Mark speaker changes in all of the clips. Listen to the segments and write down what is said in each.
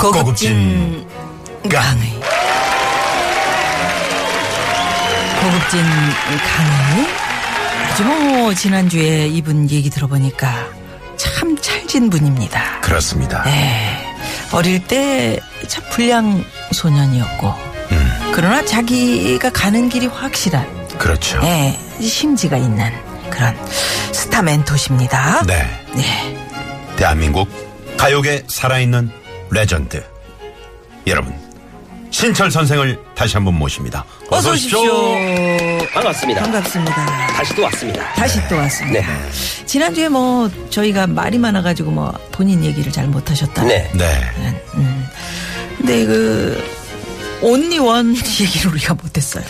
Speaker 1: 고급진 강의
Speaker 2: 고급진 강의 아주 뭐 지난주에 이분 얘기 들어보니까 참 찰진 분입니다.
Speaker 1: 그렇습니다.
Speaker 2: 네. 어릴 때 참 불량 소년이었고 그러나 자기가 가는 길이 확실한
Speaker 1: 그렇죠.
Speaker 2: 네, 심지가 있는 그런 스타 멘토십니다.
Speaker 1: 네.
Speaker 2: 네.
Speaker 1: 대한민국 가요계 살아있는 레전드. 여러분, 신철 선생을 다시 한번 모십니다.
Speaker 2: 어서 오십시오.
Speaker 3: 반갑습니다.
Speaker 2: 반갑습니다.
Speaker 3: 다시 또 왔습니다.
Speaker 2: 다시 또 왔습니다.
Speaker 3: 네.
Speaker 2: 지난주에 뭐 저희가 말이 많아가지고 뭐 본인 얘기를 잘 못하셨다.
Speaker 3: 네.
Speaker 1: 네.
Speaker 2: 근데 그 온리원 얘기를 우리가 못했어요.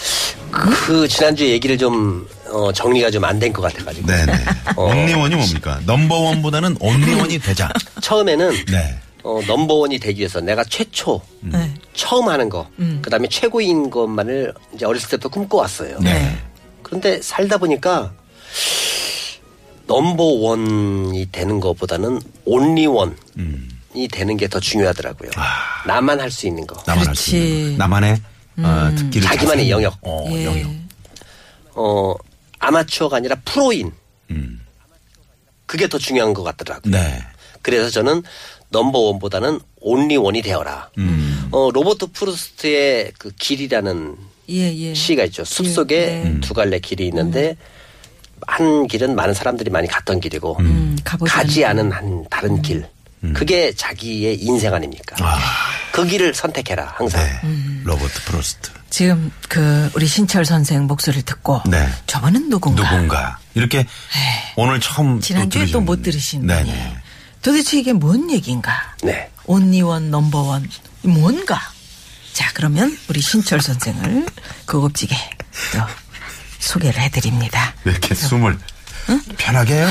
Speaker 3: 그 지난주 얘기를 좀 어, 정리가 좀 안 된 것 같아가지고
Speaker 1: 네네.
Speaker 3: 어.
Speaker 1: 온리원이 뭡니까? 넘버원보다는 온리원이 되자.
Speaker 3: 처음에는
Speaker 1: 네.
Speaker 3: 어, 넘버원이 되기 위해서 내가 최초
Speaker 2: 네.
Speaker 3: 처음 하는 거 그다음에 최고인 것만을 이제 어렸을 때부터 꿈꿔왔어요.
Speaker 1: 네.
Speaker 3: 그런데 살다 보니까 넘버원이 되는 것보다는 온리원이 되는 게 더 중요하더라고요. 나만 할 수 있는 거.
Speaker 1: 나만 할 수 있는. 거. 나만의 어, 특기를
Speaker 3: 자기만의
Speaker 1: 자세히-
Speaker 3: 영역.
Speaker 1: 어,
Speaker 2: 예.
Speaker 1: 영역.
Speaker 3: 어, 아마추어가 아니라 프로인.
Speaker 1: 음.
Speaker 3: 그게 더 중요한 것 같더라고요.
Speaker 1: 네.
Speaker 3: 그래서 저는 넘버원보다는 only one이 되어라.
Speaker 1: 음.
Speaker 3: 어, 로버트 프로스트의 그 길이라는
Speaker 2: 예, 예.
Speaker 3: 시가 있죠. 숲속에
Speaker 2: 네.
Speaker 3: 두 갈래 길이 있는데 한 길은 많은 사람들이 많이 갔던 길이고
Speaker 2: 음, 가보지
Speaker 3: 가지
Speaker 2: 않은
Speaker 3: 한 다른 길. 그게 자기의 인생 아닙니까? 그 길을 선택해라 항상.
Speaker 1: 네. 로버트 프로스트.
Speaker 2: 지금 그 우리 신철 선생 목소리를 듣고
Speaker 1: 네.
Speaker 2: 저분은 누군가?
Speaker 1: 누군가. 이렇게 오늘 처음
Speaker 2: 지난주에 또 못 들으신 분이
Speaker 1: 네네.
Speaker 2: 도대체 이게 뭔 얘기인가?
Speaker 3: 네.
Speaker 2: only one 넘버원 이 뭔가? 자 그러면 우리 신철 선생을 고급지게 또 소개를 해드립니다.
Speaker 1: 왜 이렇게 숨을 편하게 해요?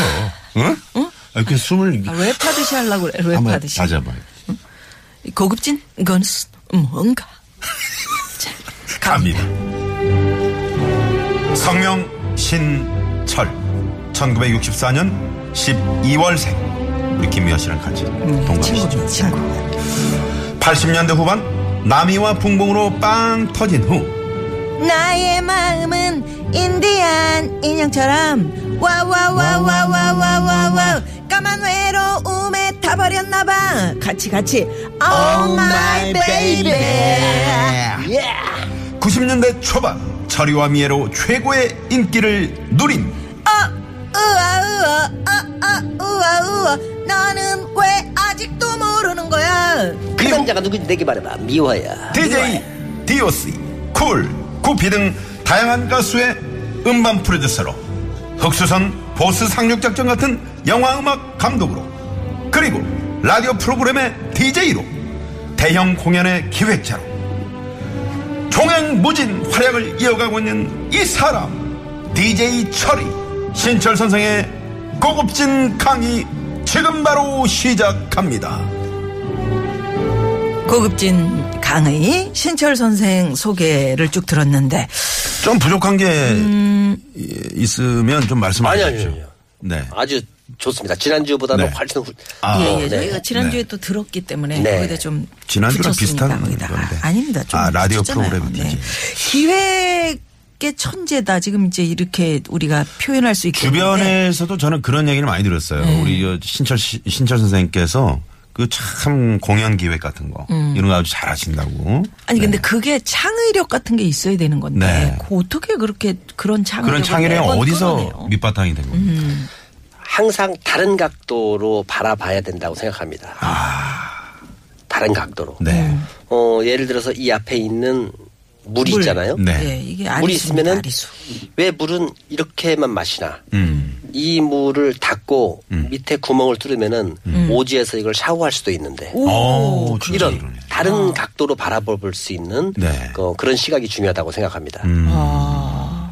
Speaker 1: 응? 아, 이렇게 숨을
Speaker 2: 아, 랩 하듯이 하려고 그래
Speaker 1: 한번
Speaker 2: 랩하듯이
Speaker 1: 다시 한번.
Speaker 2: 고급진 건 뭔가? 자,
Speaker 1: 갑니다. 성명 신철 1964년 12월생 우리 김미아 씨랑 같이 동갑이시죠.
Speaker 2: 친구 친구.
Speaker 1: 80년대 후반 남이와 풍봉으로 빵 터진 후.
Speaker 2: 나의 마음은 인디안 인형처럼 와와와와와와와와 까만 외로움에 타버렸나봐. 같이 같이. Oh my baby.
Speaker 1: 90년대 초반 철이와 미애로 최고의 인기를 누린.
Speaker 2: 우와 우와 아아 우와 우와 너는 왜 아직도 모르는 거야
Speaker 3: 그 남자가 누군지 내게 말해봐. 미화야.
Speaker 1: DJ DOC, 쿨, 구피 등 다양한 가수의 음반 프로듀서로 흑수선 보스 상륙작전 같은 영화음악 감독으로 그리고 라디오 프로그램의 DJ로 대형 공연의 기획자로 종횡무진 활약을 이어가고 있는 이 사람 DJ 철이 신철 선생의 고급진 강의 지금 바로 시작합니다.
Speaker 2: 고급진 강의 신철 선생 소개를 쭉 들었는데
Speaker 1: 좀 부족한 게 이- 있으면 좀 말씀해 주십시오.
Speaker 3: 아니, 아니요.
Speaker 1: 네.
Speaker 3: 아주 좋습니다. 지난주보다는
Speaker 1: 네.
Speaker 3: 훨씬 후.
Speaker 1: 아,
Speaker 2: 예, 예.
Speaker 3: 네.
Speaker 2: 저희가 지난주에
Speaker 1: 네.
Speaker 2: 또 들었기 때문에
Speaker 3: 네.
Speaker 2: 거기다 좀
Speaker 1: 지난주랑 비슷한
Speaker 2: 거기다가.
Speaker 1: 건데.
Speaker 2: 아닙니다. 좀
Speaker 1: 아, 라디오
Speaker 2: 붙였잖아요.
Speaker 1: 프로그램 DJ.
Speaker 2: 기획 의 천재다. 지금 이제 이렇게 우리가 표현할 수 있겠는데.
Speaker 1: 주변에서도 저는 그런 얘기를 많이 들었어요.
Speaker 2: 네.
Speaker 1: 우리 저 신철 씨- 신철 선생님께서 그참 공연 기획 같은 거 이런 거 아주 잘하신다고.
Speaker 2: 음. 아니 근데
Speaker 1: 네.
Speaker 2: 그게 창의력 같은 게 있어야 되는 건데
Speaker 1: 네.
Speaker 2: 그 어떻게 그렇게 그런 창의력을
Speaker 1: 그런 창의력이
Speaker 2: 매번
Speaker 1: 어디서
Speaker 2: 끌어내요?
Speaker 1: 밑바탕이 된 겁니까?
Speaker 2: 음.
Speaker 3: 항상 다른 각도로 바라봐야 된다고 생각합니다. 다른 각도로.
Speaker 1: 네.
Speaker 2: 음.
Speaker 3: 어, 예를 들어서 이 앞에 있는 물이
Speaker 2: 물.
Speaker 3: 있잖아요.
Speaker 1: 네.
Speaker 2: 예, 이게
Speaker 3: 물이 있으면은
Speaker 2: 아리수.
Speaker 3: 왜 물은 이렇게만 마시나?
Speaker 1: 음.
Speaker 3: 이 물을 닫고 밑에 구멍을 뚫으면은 오지에서 이걸 샤워할 수도 있는데
Speaker 1: 오, 진짜
Speaker 3: 이런
Speaker 1: 이러네.
Speaker 3: 다른 각도로 바라볼 수 있는
Speaker 1: 네.
Speaker 3: 그, 그런 시각이 중요하다고 생각합니다.
Speaker 1: 음.
Speaker 2: 아,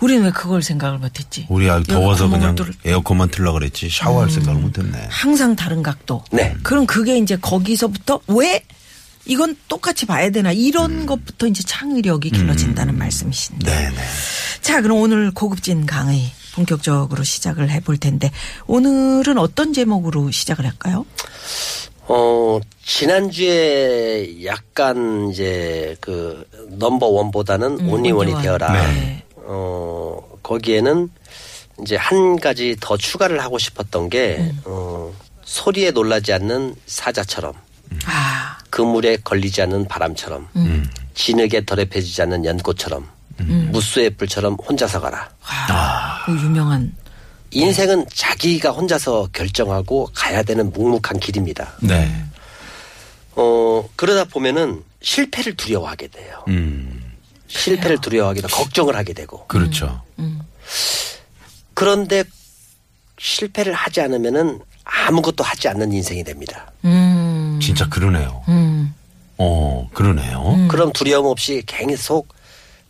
Speaker 2: 우리는 왜 그걸 생각을 못했지?
Speaker 1: 우리 아 더워서 그냥
Speaker 2: 뚫을-
Speaker 1: 에어컨만 틀라 그랬지 샤워할 생각을 못했네.
Speaker 2: 항상 다른 각도.
Speaker 3: 네.
Speaker 2: 그럼 그게 이제 거기서부터 왜 이건 똑같이 봐야 되나 이런 것부터 이제 창의력이 길러진다는 말씀이신데.
Speaker 1: 네네.
Speaker 2: 자, 그럼 오늘 고급진 강의 본격적으로 시작을 해볼 텐데 오늘은 어떤 제목으로 시작을 할까요?
Speaker 3: 어, 지난주에 약간 이제 그 넘버 원보다는
Speaker 2: 음,
Speaker 3: 온리원이
Speaker 2: 온리원.
Speaker 3: 되어라.
Speaker 2: 네.
Speaker 3: 어, 거기에는 이제 한 가지 더 추가를 하고 싶었던 게,
Speaker 2: 음.
Speaker 3: 어, 소리에 놀라지 않는 사자처럼,
Speaker 2: 아,
Speaker 3: 그물에 걸리지 않는 바람처럼,
Speaker 2: 음.
Speaker 3: 진흙에 더럽혀지지 않는 연꽃처럼, 무수의 불처럼 혼자서 가라.
Speaker 2: 와, 그 유명한
Speaker 3: 인생은 자기가 혼자서 결정하고 가야 되는 묵묵한 길입니다.
Speaker 1: 네.
Speaker 3: 어, 그러다 보면은 실패를 두려워하게 돼요.
Speaker 1: 음.
Speaker 3: 실패를 두려워하게 되고 걱정을 하게 되고.
Speaker 1: 그렇죠.
Speaker 3: 그런데 실패를 하지 않으면은 아무것도 하지 않는 인생이 됩니다.
Speaker 2: 음,
Speaker 1: 진짜 그러네요.
Speaker 2: 음,
Speaker 1: 어, 그러네요.
Speaker 3: 그럼 두려움 없이 계속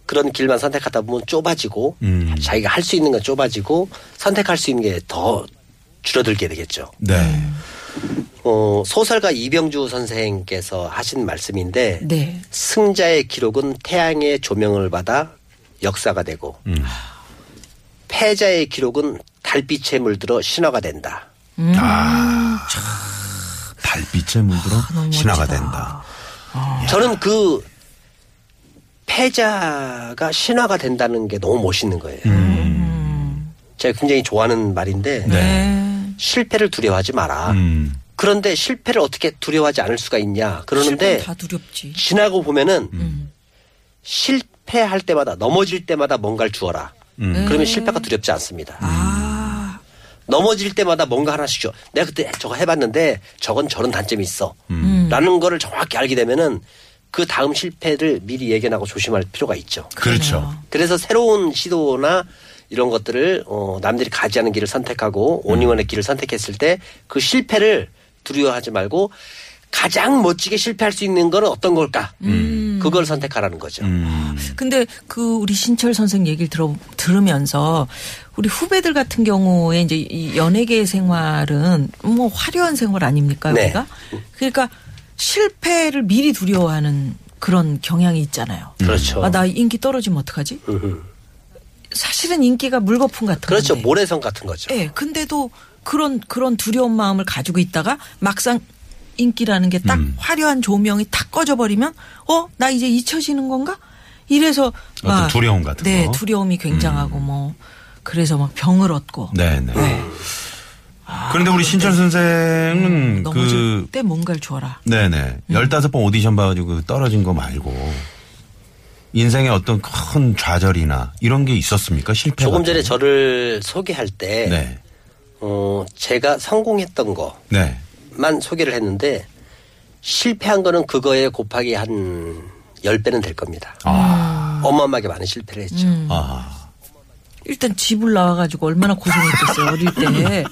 Speaker 3: 그런 길만 선택하다 보면 좁아지고
Speaker 1: 음.
Speaker 3: 자기가 할 수 있는 건 좁아지고 선택할 수 있는 게 더 줄어들게 되겠죠.
Speaker 1: 네.
Speaker 3: 어, 소설가 이병주 선생께서 하신 말씀인데
Speaker 2: 네.
Speaker 3: 승자의 기록은 태양의 조명을 받아 역사가 되고
Speaker 1: 음.
Speaker 3: 패자의 기록은 달빛에 물들어 신화가 된다.
Speaker 1: 아, 달빛에 물들어
Speaker 2: 너무
Speaker 1: 신화가. 된다.
Speaker 3: 저는 그 패자가 신화가 된다는 게 너무 멋있는 거예요. 제가 굉장히 좋아하는 말인데
Speaker 1: 음. 네.
Speaker 3: 실패를 두려워하지 마라.
Speaker 1: 음.
Speaker 3: 그런데 실패를 어떻게 두려워하지 않을 수가 있냐? 그러는데
Speaker 2: 실패는 다 두렵지.
Speaker 3: 지나고 보면은
Speaker 1: 음.
Speaker 3: 실패할 때마다 넘어질 때마다 뭔가를 주어라.
Speaker 1: 음.
Speaker 3: 그러면 실패가 두렵지 않습니다.
Speaker 2: 아,
Speaker 3: 넘어질 때마다 뭔가 하나씩 줘. 내가 그때 저거 해봤는데 저건 저런 단점이 있어.
Speaker 1: 음.
Speaker 3: 라는 거를 정확히 알게 되면은 그 다음 실패를 미리 예견하고 조심할 필요가 있죠.
Speaker 1: 그렇죠.
Speaker 3: 그래서 새로운 시도나 이런 것들을 어, 남들이 가지 않은 길을 선택하고 온리원의 길을 선택했을 때 그 실패를 두려워하지 말고 가장 멋지게 실패할 수 있는 건 어떤 걸까? 그걸 선택하라는 거죠.
Speaker 1: 음.
Speaker 2: 근데 그 우리 신철 선생 얘기를 들어 들으면서 우리 후배들 같은 경우에 이제 이 연예계 생활은 뭐 화려한 생활 아닙니까
Speaker 3: 네.
Speaker 2: 우리가? 그러니까 실패를 미리 두려워하는 그런 경향이 있잖아요.
Speaker 3: 그렇죠.
Speaker 2: 아, 나 인기 떨어지면 어떡하지? 사실은 인기가 물거품 같은
Speaker 3: 그렇죠.
Speaker 2: 건데.
Speaker 3: 모래성 같은 거죠.
Speaker 2: 예, 근데도 그런 그런 두려운 마음을 가지고 있다가 막상 인기라는 게딱
Speaker 1: 음.
Speaker 2: 화려한 조명이 탁 꺼져버리면 어 나 이제 잊혀지는 건가? 이래서
Speaker 1: 어떤
Speaker 2: 막
Speaker 1: 두려움 같은
Speaker 2: 네,
Speaker 1: 거? 음.
Speaker 2: 두려움이 굉장하고 뭐 그래서 막 병을 얻고
Speaker 1: 네네. 그런데 우리 신철 선생은
Speaker 2: 넘어질 그때 뭔가를 줘라.
Speaker 1: 네네. 열다섯 번 오디션 봐가지고 떨어진 거 말고 인생에 어떤 큰 좌절이나 이런 게 있었습니까? 실패.
Speaker 3: 조금 전에
Speaker 1: 거?
Speaker 3: 저를 소개할 때
Speaker 1: 네.
Speaker 3: 어, 제가 성공했던
Speaker 1: 네.
Speaker 3: 것만 소개를 했는데 실패한 거는 그거에 곱하기 한 10배는 될 겁니다.
Speaker 1: 아.
Speaker 3: 어마어마하게 많은 실패를 했죠.
Speaker 2: 음.
Speaker 1: 아.
Speaker 2: 일단 집을 나와가지고 얼마나 고생했겠어요 어릴 때. 예?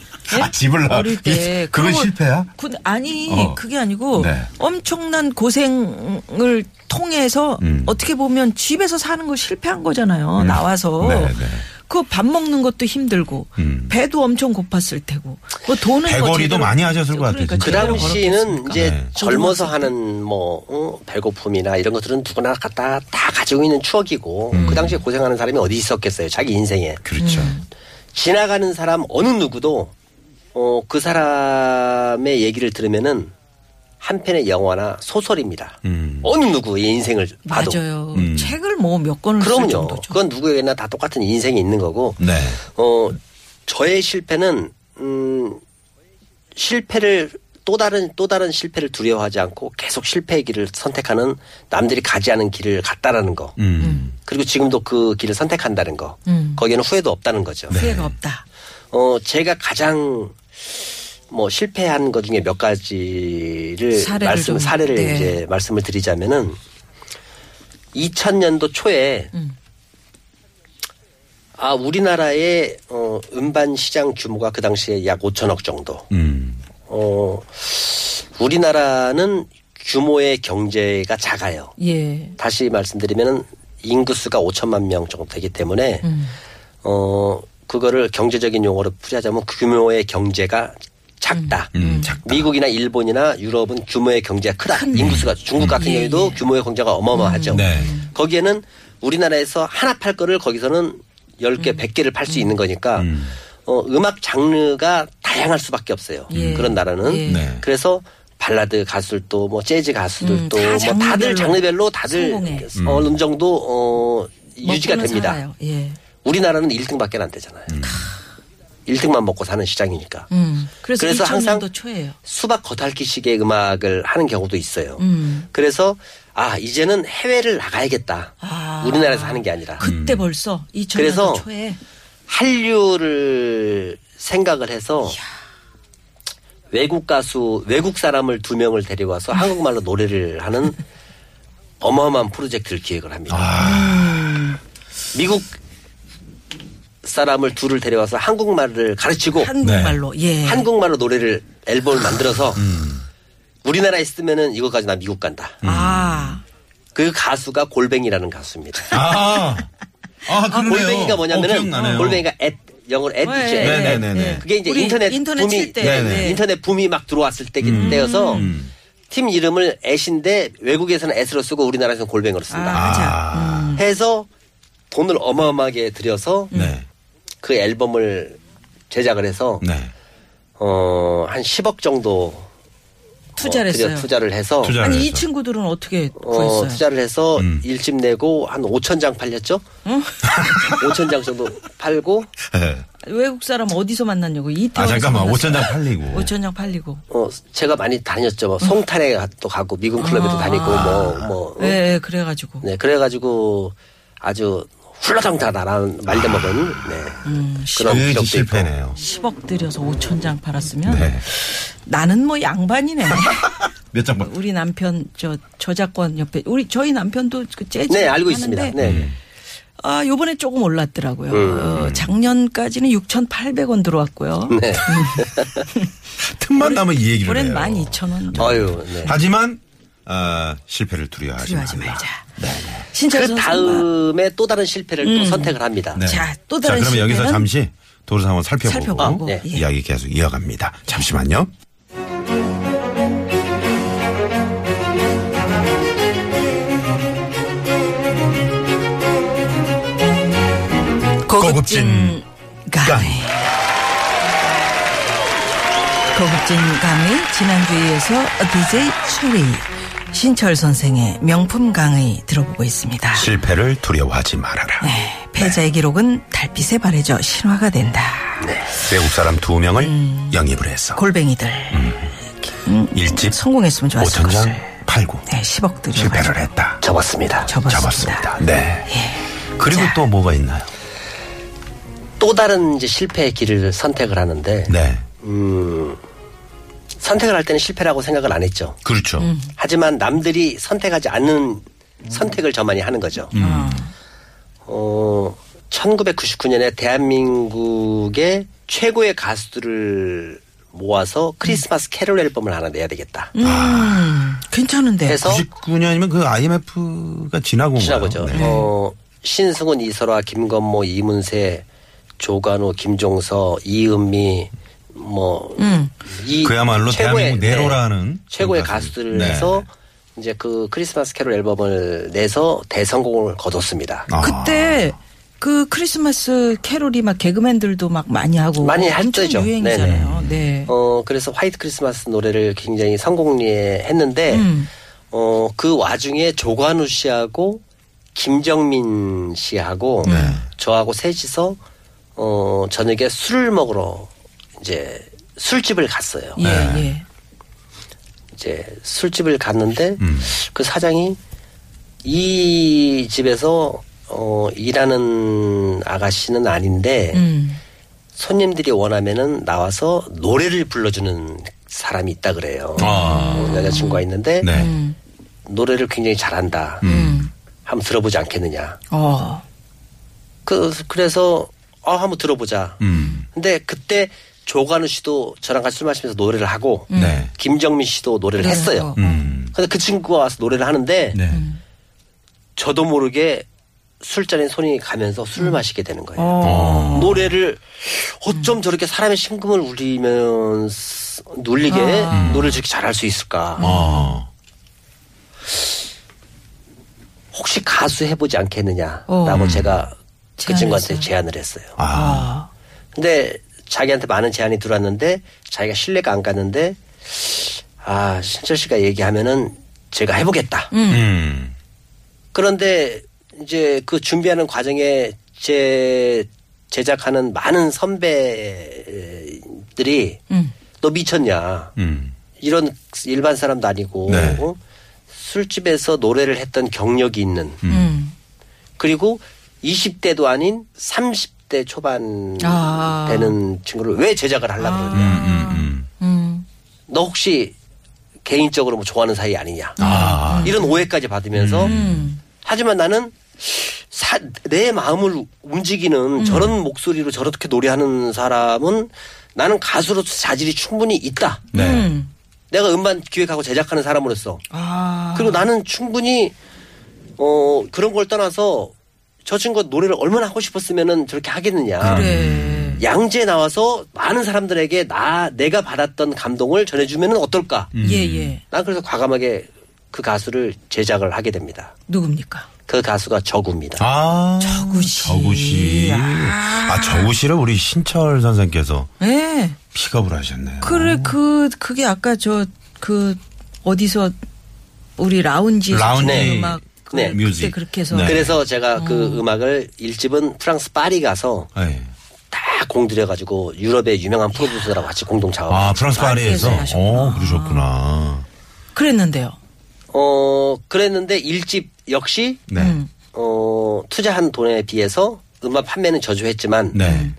Speaker 1: 아, 집을 나와.
Speaker 2: 어릴 때
Speaker 1: 그건
Speaker 2: 그거-
Speaker 1: 실패야?
Speaker 2: 그, 아니
Speaker 1: 어.
Speaker 2: 그게 아니고
Speaker 1: 네.
Speaker 2: 엄청난 고생을 통해서
Speaker 1: 음.
Speaker 2: 어떻게 보면 집에서 사는 거 실패한 거잖아요.
Speaker 1: 음.
Speaker 2: 나와서
Speaker 1: 네, 네.
Speaker 2: 그 밥 먹는 것도 힘들고
Speaker 1: 음.
Speaker 2: 배도 엄청 고팠을 테고 그 돈은 뭐
Speaker 1: 배거리도 많이 하셨을 것 같아요,
Speaker 2: 그러니까
Speaker 1: 진짜.
Speaker 3: 그 당시에는? 이제
Speaker 1: 네.
Speaker 3: 젊어서. 하는 뭐 어, 배고픔이나 이런 것들은 누구나 갖다 다 가지고 있는 추억이고 그 당시에 고생하는 사람이 어디 있었겠어요 자기 인생에
Speaker 1: 그렇죠.
Speaker 2: 음.
Speaker 3: 지나가는 사람 어느 누구도 어, 그 사람의 얘기를 들으면은 한 편의 영화나 소설입니다.
Speaker 1: 음.
Speaker 3: 어느 누구의 인생을 봐도
Speaker 2: 맞아요.
Speaker 1: 음.
Speaker 2: 책을 뭐 몇 권을 쓸
Speaker 3: 그럼요.
Speaker 2: 정도죠.
Speaker 3: 그건 누구에게나 다 똑같은 인생이 있는 거고
Speaker 1: 네.
Speaker 3: 어, 저의 실패는, 음, 실패를 또 다른, 또 다른 실패를 두려워하지 않고 계속 실패의 길을 선택하는 남들이 가지 않은 길을 갔다라는 거.
Speaker 1: 음.
Speaker 3: 그리고 지금도 그 길을 선택한다는 거.
Speaker 2: 음.
Speaker 3: 거기에는 후회도 없다는 거죠.
Speaker 2: 후회가 없다.
Speaker 3: 어, 제가 가장 뭐 실패한 것 중에 몇 가지를
Speaker 2: 사례를
Speaker 3: 말씀,
Speaker 2: 좀,
Speaker 3: 사례를
Speaker 2: 네.
Speaker 3: 이제 말씀을 드리자면은 2000년도 초에
Speaker 2: 음.
Speaker 3: 아 우리나라의 어, 음반 시장 규모가 그 당시에 약 5천억 정도.
Speaker 1: 음.
Speaker 3: 어 우리나라는 규모의 경제가 작아요.
Speaker 2: 예.
Speaker 3: 다시 말씀드리면은 인구수가 5천만 명 정도 되기 때문에
Speaker 2: 음.
Speaker 3: 어 그거를 경제적인 용어로 풀이하자면 규모의 경제가 작다.
Speaker 1: 음, 작다.
Speaker 3: 미국이나 일본이나 유럽은 규모의 경제가 크다. 인구수가 중국 같은
Speaker 2: 예,
Speaker 3: 경우에도
Speaker 2: 예.
Speaker 3: 규모의 경제가 어마어마하죠.
Speaker 1: 네.
Speaker 3: 거기에는 우리나라에서 하나 팔 거를 거기서는 10개,
Speaker 2: 음.
Speaker 3: 100개를 팔 수 있는 거니까
Speaker 1: 음.
Speaker 3: 어, 음악 장르가 다양할 수밖에 없어요.
Speaker 2: 예.
Speaker 3: 그런 나라는.
Speaker 2: 예.
Speaker 1: 네.
Speaker 3: 그래서 발라드 가수들도 뭐 재즈 가수들도
Speaker 2: 음, 다
Speaker 3: 뭐 다들 장르별로 다들
Speaker 2: 성공해.
Speaker 3: 어느 정도 어, 유지가 됩니다.
Speaker 2: 예.
Speaker 3: 우리나라는 1등밖에 안 되잖아요. 1등만 먹고 사는 시장이니까.
Speaker 2: 음. 그래서,
Speaker 3: 그래서
Speaker 2: 2000년도
Speaker 3: 항상
Speaker 2: 초예요.
Speaker 3: 수박 겉핥기식의 음악을 하는 경우도 있어요.
Speaker 2: 음.
Speaker 3: 그래서 아 이제는 해외를 나가야겠다.
Speaker 2: 아.
Speaker 3: 우리나라에서 하는 게 아니라
Speaker 2: 그때 벌써 2000년도
Speaker 3: 그래서
Speaker 2: 초에
Speaker 3: 한류를 생각을 해서 외국 가수 외국 사람을 두 명을 데려와서 한국말로 노래를 하는 어마어마한 프로젝트를 기획을 합니다.
Speaker 2: 아.
Speaker 3: 미국 사람을 둘을 데려와서 한국말을 가르치고
Speaker 2: 한국말로 예.
Speaker 3: 한국말로 노래를 앨범을 만들어서
Speaker 1: 음.
Speaker 3: 우리나라에 쓰면은 이거까지 나 미국 간다.
Speaker 2: 아.
Speaker 3: 그 가수가 골뱅이라는 가수입니다.
Speaker 1: 아. 아, 그러네요.
Speaker 3: 골뱅이가
Speaker 1: 어,
Speaker 3: 뭐냐면은
Speaker 1: 기억나네요.
Speaker 3: 골뱅이가 앳 영어로 앳이죠.
Speaker 2: 예,
Speaker 3: 앳.
Speaker 2: 예,
Speaker 1: 네네네.
Speaker 2: 예.
Speaker 3: 그게 이제 인터넷
Speaker 2: 인터넷
Speaker 3: 붐이
Speaker 2: 때.
Speaker 1: 네.
Speaker 3: 인터넷 붐이 막 들어왔을 때, 때여서
Speaker 1: 음.
Speaker 3: 팀 이름을 앳인데 외국에서는 앳으로 쓰고 우리나라에서는 골뱅이로
Speaker 2: 아,
Speaker 3: 쓴다.
Speaker 2: 맞아.
Speaker 1: 아.
Speaker 3: 해서 돈을 어마어마하게 들여서
Speaker 1: 네.
Speaker 3: 그 앨범을 제작을 해서
Speaker 1: 네.
Speaker 3: 어, 한 10억 정도
Speaker 2: 투자를
Speaker 3: 어,
Speaker 2: 했어요.
Speaker 3: 투자를 해서
Speaker 1: 투자를
Speaker 2: 아니 이
Speaker 1: 해서.
Speaker 2: 친구들은 어떻게
Speaker 3: 어,
Speaker 2: 구했어요?
Speaker 3: 투자를 해서
Speaker 1: 음.
Speaker 3: 일집 내고 한 5천 장 팔렸죠? 5천 장 정도 팔고
Speaker 1: 네.
Speaker 2: 외국 사람 어디서 만났냐고 이태원.
Speaker 1: 아, 잠깐만. 5천 장 팔리고.
Speaker 2: 5천 장 팔리고.
Speaker 3: 어, 제가 많이 다녔죠. 뭐 송탄에 가- 또 가고 미군 클럽에도 다니고 뭐 뭐.
Speaker 2: 예, 예, 그래가지고.
Speaker 3: 네, 그래가지고 아주 훌러덩다라는 말도 먹은 네.
Speaker 2: 음,
Speaker 3: 그런 기억도.
Speaker 1: 실패네요.
Speaker 2: 10억 들여서 5천 장 팔았으면
Speaker 1: 네.
Speaker 2: 나는 뭐 양반이네.
Speaker 1: 몇장 팔?
Speaker 2: 우리 남편 저 저작권 옆에 우리 저희 남편도 그 재즈
Speaker 3: 네, 알고
Speaker 2: 하는데
Speaker 3: 있습니다. 네.
Speaker 2: 아 요번에 조금 올랐더라고요.
Speaker 3: 음.
Speaker 2: 어, 작년까지는 6,800원 들어왔고요.
Speaker 3: 네.
Speaker 1: 틈만 나면 이 얘기를
Speaker 2: 올해는
Speaker 1: 해요.
Speaker 2: 12,000원.
Speaker 3: 어유, 네.
Speaker 1: 하지만 어, 실패를 두려워하지
Speaker 2: 두려워하지
Speaker 1: 말라.
Speaker 2: 말자.
Speaker 1: 네.
Speaker 2: 신철
Speaker 3: 그 다음에 또 다른 실패를 또 선택을 합니다.
Speaker 1: 네.
Speaker 2: 자, 또 다른
Speaker 1: 그러면 여기서? 잠시 도로 상황 살펴보고,
Speaker 2: 살펴보고,
Speaker 3: 네.
Speaker 2: 예.
Speaker 1: 이야기 계속 이어갑니다. 잠시만요.
Speaker 2: 고급진 강의. 고급진 강의 지난주에 이어서 DJ 철이 신철 선생의 명품 강의 들어보고 있습니다.
Speaker 1: 실패를 두려워하지 말아라.
Speaker 2: 네, 패자의 기록은 달빛에 바래져 신화가 된다.
Speaker 1: 외국 사람 두 명을
Speaker 2: 음.
Speaker 1: 영입을 해서
Speaker 2: 골뱅이들 음,
Speaker 1: 일집
Speaker 2: 성공했으면 좋았을
Speaker 1: 5천
Speaker 2: 것을.
Speaker 1: 장 팔고
Speaker 2: 네, 10억 들여
Speaker 1: 실패를 했다.
Speaker 3: 접었습니다.
Speaker 2: 접었습니다.
Speaker 1: 잡았습니다. 네.
Speaker 2: 예.
Speaker 1: 그리고
Speaker 2: 자.
Speaker 1: 또 뭐가 있나요?
Speaker 3: 또 다른 이제 실패의 길을 선택을 하는데,
Speaker 1: 네.
Speaker 3: 음, 선택을 할 때는 실패라고 생각을 안 했죠.
Speaker 1: 그렇죠.
Speaker 2: 음.
Speaker 3: 하지만 남들이 선택하지 않는 선택을 저만이 하는 거죠.
Speaker 1: 음.
Speaker 3: 어, 1999년에 대한민국의 최고의 가수들을 모아서 크리스마스 캐롤 앨범을 하나 내야 되겠다.
Speaker 2: 음, 괜찮은데.
Speaker 3: 해서
Speaker 1: 99년이면 그 IMF가 지나고 온
Speaker 3: 지나고죠.
Speaker 1: 네.
Speaker 3: 어, 신승훈, 이설화, 김건모, 이문세, 조관우, 김종서, 이은미, 뭐,
Speaker 2: 음.
Speaker 3: 이
Speaker 1: 그야말로 대한민국
Speaker 3: 네,
Speaker 1: 내로라는
Speaker 3: 최고의
Speaker 1: 그 가수.
Speaker 3: 가수들을
Speaker 1: 네.
Speaker 3: 해서 이제 그 크리스마스 캐롤 앨범을 내서 대성공을 거뒀습니다.
Speaker 1: 아.
Speaker 2: 그때 그 크리스마스 캐롤이 막 개그맨들도 막 많이 하고
Speaker 3: 많이 할
Speaker 2: 엄청
Speaker 3: 때죠.
Speaker 2: 유행이잖아요. 네.
Speaker 3: 어, 그래서 화이트 크리스마스 노래를 굉장히 성공리에 했는데,
Speaker 2: 음.
Speaker 3: 어, 그 와중에 조관우 씨하고 김정민 씨하고
Speaker 1: 네.
Speaker 3: 저하고 셋이서 어, 저녁에 술을 먹으러 이제 술집을 갔어요.
Speaker 2: 예,
Speaker 1: 네.
Speaker 2: 예.
Speaker 3: 이제 술집을 갔는데
Speaker 1: 음.
Speaker 3: 그 사장이 이 집에서 어, 일하는 아가씨는 아닌데
Speaker 2: 음.
Speaker 3: 손님들이 원하면은 나와서 노래를 불러주는 사람이 있다 그래요.
Speaker 1: 아.
Speaker 3: 어, 여자친구가 있는데
Speaker 1: 네.
Speaker 2: 음.
Speaker 3: 노래를 굉장히 잘한다.
Speaker 2: 음.
Speaker 3: 한번 들어보지 않겠느냐.
Speaker 2: 어.
Speaker 3: 그 그래서 어 한번 들어보자.
Speaker 1: 음.
Speaker 3: 근데 그때 조관우 씨도 저랑 같이 술 마시면서 노래를 하고
Speaker 1: 네.
Speaker 3: 김정민 씨도 노래를. 했어요.
Speaker 1: 음.
Speaker 3: 근데 그 친구가 와서 노래를 하는데
Speaker 1: 네.
Speaker 3: 저도 모르게 술잔에 손이 가면서 술을 마시게 되는 거예요.
Speaker 1: 어.
Speaker 3: 노래를 어쩜 저렇게 사람의 심금을 울리면서 눌리게 노래를 저렇게 잘할 수 있을까?
Speaker 1: 어.
Speaker 3: 혹시 가수 해보지 않겠느냐라고
Speaker 2: 어.
Speaker 3: 제가 그
Speaker 2: 제안을
Speaker 3: 친구한테. 제안을 했어요.
Speaker 1: 아.
Speaker 3: 근데 자기한테 많은 제안이 들어왔는데 자기가 신뢰가 안 갔는데 아 신철 씨가 얘기하면은 제가 해보겠다.
Speaker 1: 음.
Speaker 3: 그런데 이제 그 준비하는 과정에 제 제작하는 많은 선배들이
Speaker 2: 음.
Speaker 3: 너 미쳤냐
Speaker 1: 음.
Speaker 3: 이런 일반 사람도 아니고
Speaker 1: 네.
Speaker 3: 어? 술집에서 노래를 했던 경력이 있는
Speaker 2: 음.
Speaker 3: 그리고 20대도 아닌 30 대 초반
Speaker 2: 아.
Speaker 3: 되는 친구를 왜 제작을 하려고 그러냐.
Speaker 1: 음. 음.
Speaker 2: 음.
Speaker 3: 너 혹시 개인적으로 뭐 좋아하는 사이 아니냐.
Speaker 1: 아.
Speaker 3: 이런 오해까지 받으면서
Speaker 2: 음.
Speaker 3: 하지만 나는 사- 내 마음을 움직이는 저런 목소리로 저렇게 노래하는 사람은 나는 가수로서 자질이 충분히 있다.
Speaker 1: 네.
Speaker 2: 음.
Speaker 3: 내가 음반 기획하고 제작하는 사람으로서.
Speaker 2: 아.
Speaker 3: 그리고 나는 충분히 어 그런 걸 떠나서 저 친구가 노래를 얼마나 하고 싶었으면은 저렇게 하겠느냐.
Speaker 2: 그래.
Speaker 3: 양재 나와서 많은 사람들에게 나 내가 받았던 감동을 전해주면은 어떨까?
Speaker 1: 음.
Speaker 2: 예, 예.
Speaker 3: 난 그래서 과감하게 그 가수를 제작을 하게 됩니다.
Speaker 2: 누굽니까?
Speaker 3: 그 가수가 저구입니다.
Speaker 1: 아.
Speaker 2: 저구 씨.
Speaker 1: 저구 씨. 아, 저구 씨를 우리 신철 선생께서
Speaker 2: 예.
Speaker 1: 픽업을 하셨네요.
Speaker 2: 그래 그 그게 아까 저 그 어디서 우리 라운지에서
Speaker 1: 라운지
Speaker 2: 음악 그
Speaker 3: 네.
Speaker 1: music.
Speaker 2: 그렇게 해서
Speaker 1: 네.
Speaker 3: 그래서 제가 그 음악을 일집은 프랑스 파리 가서
Speaker 1: 네.
Speaker 3: 다 공들여가지고 유럽의 유명한 프로듀서들하고 같이 공동 작업.
Speaker 1: 아, 프랑스 파리에서. 어. 그러셨구나.
Speaker 2: 그랬는데요.
Speaker 3: 어 그랬는데 일집 역시
Speaker 1: 네.
Speaker 2: 음.
Speaker 3: 어 투자한 돈에 비해서 음악 판매는 저조했지만
Speaker 1: 네.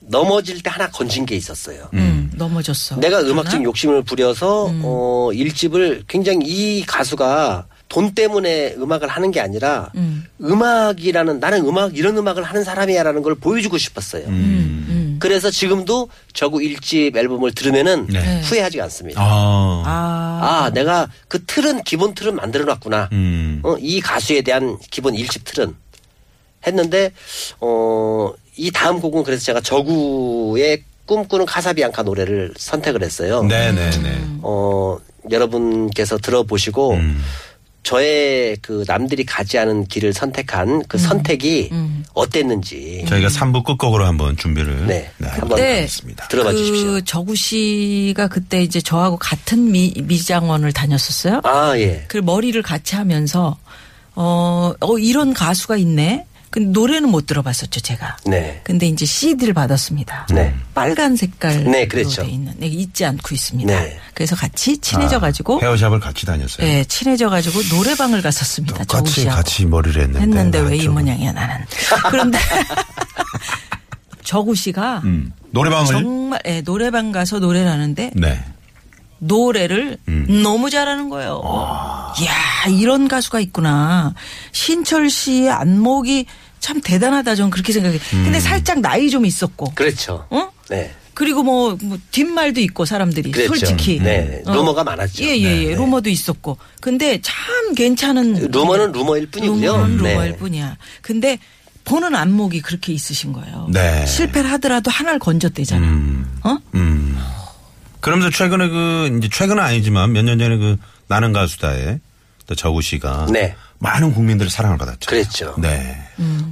Speaker 3: 넘어질 때 하나 건진 게 있었어요.
Speaker 2: 음, 넘어졌어.
Speaker 3: 내가? 음악적 욕심을 부려서 어 일집을 굉장히 이 가수가 돈 때문에 음악을 하는 게 아니라
Speaker 2: 음.
Speaker 3: 음. 악이라는 나는 음악 이런 음악을 하는 사람이야라는 걸 보여주고 싶었어요.
Speaker 2: 음.
Speaker 3: 그래서 지금도 저구 일집 앨범을 들으면은
Speaker 1: 네.
Speaker 3: 후회하지 않습니다.
Speaker 1: 아.
Speaker 2: 아,
Speaker 3: 아, 내가 그 틀은 기본 틀은 만들어 놨구나.
Speaker 1: 음.
Speaker 3: 어, 이 가수에 대한 기본 일집 틀은 했는데 어, 이 다음 곡은 그래서 제가 저구의 꿈꾸는 카사비앙카 노래를 선택을 했어요.
Speaker 1: 네네네.
Speaker 3: 어, 여러분께서 들어보시고
Speaker 1: 음.
Speaker 3: 저의 그 남들이 가지 않은 길을 선택한 그 선택이 어땠는지
Speaker 1: 저희가 3부 끝곡으로 한번 준비를
Speaker 3: 네.
Speaker 1: 한번
Speaker 2: 그때
Speaker 1: 하겠습니다.
Speaker 3: 들어봐
Speaker 2: 그
Speaker 3: 주십시오.
Speaker 2: 저구 씨가 그때 이제 저하고 같은 미, 미장원을 다녔었어요.
Speaker 3: 아, 예.
Speaker 2: 그 머리를 같이 하면서 어, 어 이런 가수가 있네. 근데 노래는 못 들어봤었죠, 제가.
Speaker 3: 네.
Speaker 2: 근데 이제 CD를 받았습니다.
Speaker 3: 네.
Speaker 2: 빨간 색깔로
Speaker 3: 네, 그랬죠.
Speaker 2: 돼 있는. 네, 잊지 않고 있습니다.
Speaker 3: 네.
Speaker 2: 그래서 같이 친해져 가지고
Speaker 1: 헤어샵을 같이 다녔어요.
Speaker 2: 예, 친해져 가지고 노래방을 갔었습니다. 씨하고.
Speaker 1: 같이 머리를 했는데.
Speaker 2: 했는데 나왜이
Speaker 1: 좀-
Speaker 2: 모양이야 나는. 그런데 저구 씨가
Speaker 1: 음. 노래방을
Speaker 2: 정말 예, 노래방 가서 노래를 하는데
Speaker 1: 네.
Speaker 2: 노래를
Speaker 1: 음.
Speaker 2: 너무 잘하는 거예요. 이야 이런 가수가 있구나. 신철 씨의 안목이 참 대단하다 저는 그렇게 생각해.
Speaker 1: 음.
Speaker 2: 근데 살짝 나이 좀 있었고.
Speaker 3: 그렇죠.
Speaker 2: 어?
Speaker 3: 네.
Speaker 2: 그리고 뭐, 뭐 뒷말도 있고 사람들이
Speaker 3: 그랬죠.
Speaker 2: 솔직히
Speaker 3: 네. 루머가 많았죠.
Speaker 2: 예예예
Speaker 3: 네, 네.
Speaker 2: 루머도 있었고 근데 참 괜찮은
Speaker 3: 루머는 루머일 뿐이고요.
Speaker 2: 루머는
Speaker 3: 네.
Speaker 2: 루머일 뿐이야. 근데 보는 안목이 그렇게 있으신 거예요.
Speaker 1: 네.
Speaker 2: 실패를 하더라도 하나를 건졌대잖아.
Speaker 1: 음.
Speaker 2: 어?
Speaker 1: 음. 그러면서 최근에 그 이제 최근은 아니지만 몇 년 전에 그 나는 가수다에 또 저우 씨가
Speaker 3: 네.
Speaker 1: 많은 국민들의 사랑을 받았죠.
Speaker 3: 그랬죠.
Speaker 1: 네.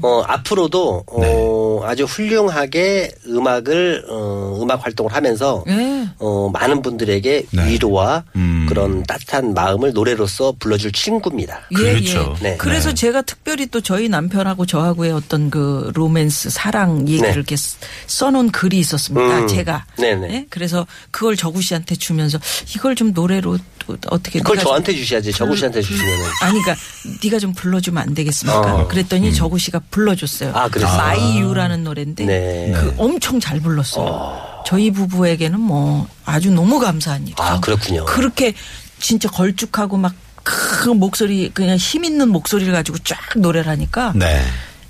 Speaker 3: 어, 앞으로도 어, 아주 훌륭하게 음악을 어, 음악 활동을 하면서
Speaker 2: 예.
Speaker 3: 어, 많은 분들에게
Speaker 1: 네.
Speaker 3: 위로와
Speaker 1: 음.
Speaker 3: 그런 따뜻한 마음을 노래로서 불러줄 친구입니다.
Speaker 1: 그렇죠.
Speaker 2: 예, 예.
Speaker 3: 네.
Speaker 2: 그래서
Speaker 1: 네.
Speaker 2: 제가 특별히 또 저희 남편하고 저하고의 어떤 그 로맨스 사랑 얘기를
Speaker 3: 네.
Speaker 2: 이렇게 쓰- 써놓은 글이 있었습니다.
Speaker 3: 음.
Speaker 2: 제가.
Speaker 3: 네네.
Speaker 2: 예? 그래서 그걸 저구 씨한테 주면서 이걸 좀 노래로 또 어떻게
Speaker 3: 그걸 저한테 주셔야지. 정우 씨한테 주시면은.
Speaker 2: 아니, 그러니까 네가 좀 불러주면 안 되겠습니까?
Speaker 3: 어.
Speaker 2: 그랬더니 저구 씨가 불러줬어요.
Speaker 3: 아, 그랬어요?
Speaker 2: 마이유라는 노래인데
Speaker 3: 네.
Speaker 2: 그 엄청 잘 불렀어요. 저희 부부에게는 뭐 아주 너무 감사한 일이죠.
Speaker 3: 아, 그렇군요.
Speaker 2: 그렇게 진짜 걸쭉하고 막큰 목소리 그냥 힘 있는 목소리를 가지고 쫙 노래를 하니까
Speaker 1: 네.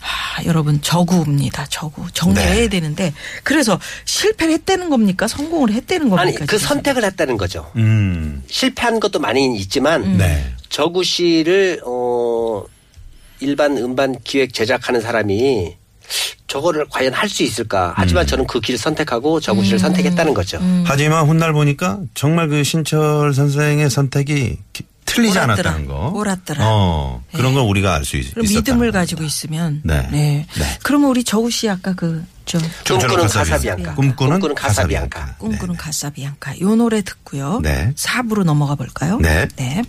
Speaker 2: 아, 여러분 저구입니다. 저구 정리해야
Speaker 1: 네.
Speaker 2: 되는데 그래서 실패를 했다는 겁니까? 성공을 했다는 겁니까?
Speaker 3: 아니 그
Speaker 2: 지금?
Speaker 3: 선택을 했다는 거죠.
Speaker 1: 음.
Speaker 3: 실패한 것도 많이 있지만
Speaker 1: 네.
Speaker 3: 저구 씨를 어 일반 음반 기획 제작하는 사람이 저거를 과연 할 수 있을까?
Speaker 1: 음.
Speaker 3: 하지만 저는 그 길을 선택하고 저구 씨를 선택했다는 거죠.
Speaker 1: 하지만 훗날 보니까 정말 그 신철 선생의 선택이 기- 틀리지
Speaker 2: 옳았더라.
Speaker 1: 않았다는 거.
Speaker 2: 옳았더라.
Speaker 1: 어, 그런 걸 우리가 알 수 있었다.
Speaker 2: 그럼 믿음을 가지고 있으면
Speaker 1: 네.
Speaker 2: 네.
Speaker 1: 네.
Speaker 2: 그러면 우리 저우 씨 아까 그저
Speaker 3: 꿈꾸는 가사비앙카.
Speaker 1: 꿈꾸는
Speaker 3: 꿈꾸는
Speaker 1: 가사비앙카.
Speaker 3: 가사비앙카.
Speaker 2: 꿈꾸는 가사비앙카 요 노래 듣고요.
Speaker 1: 네.
Speaker 2: 4부로 넘어가 볼까요?
Speaker 1: 네.
Speaker 2: 네.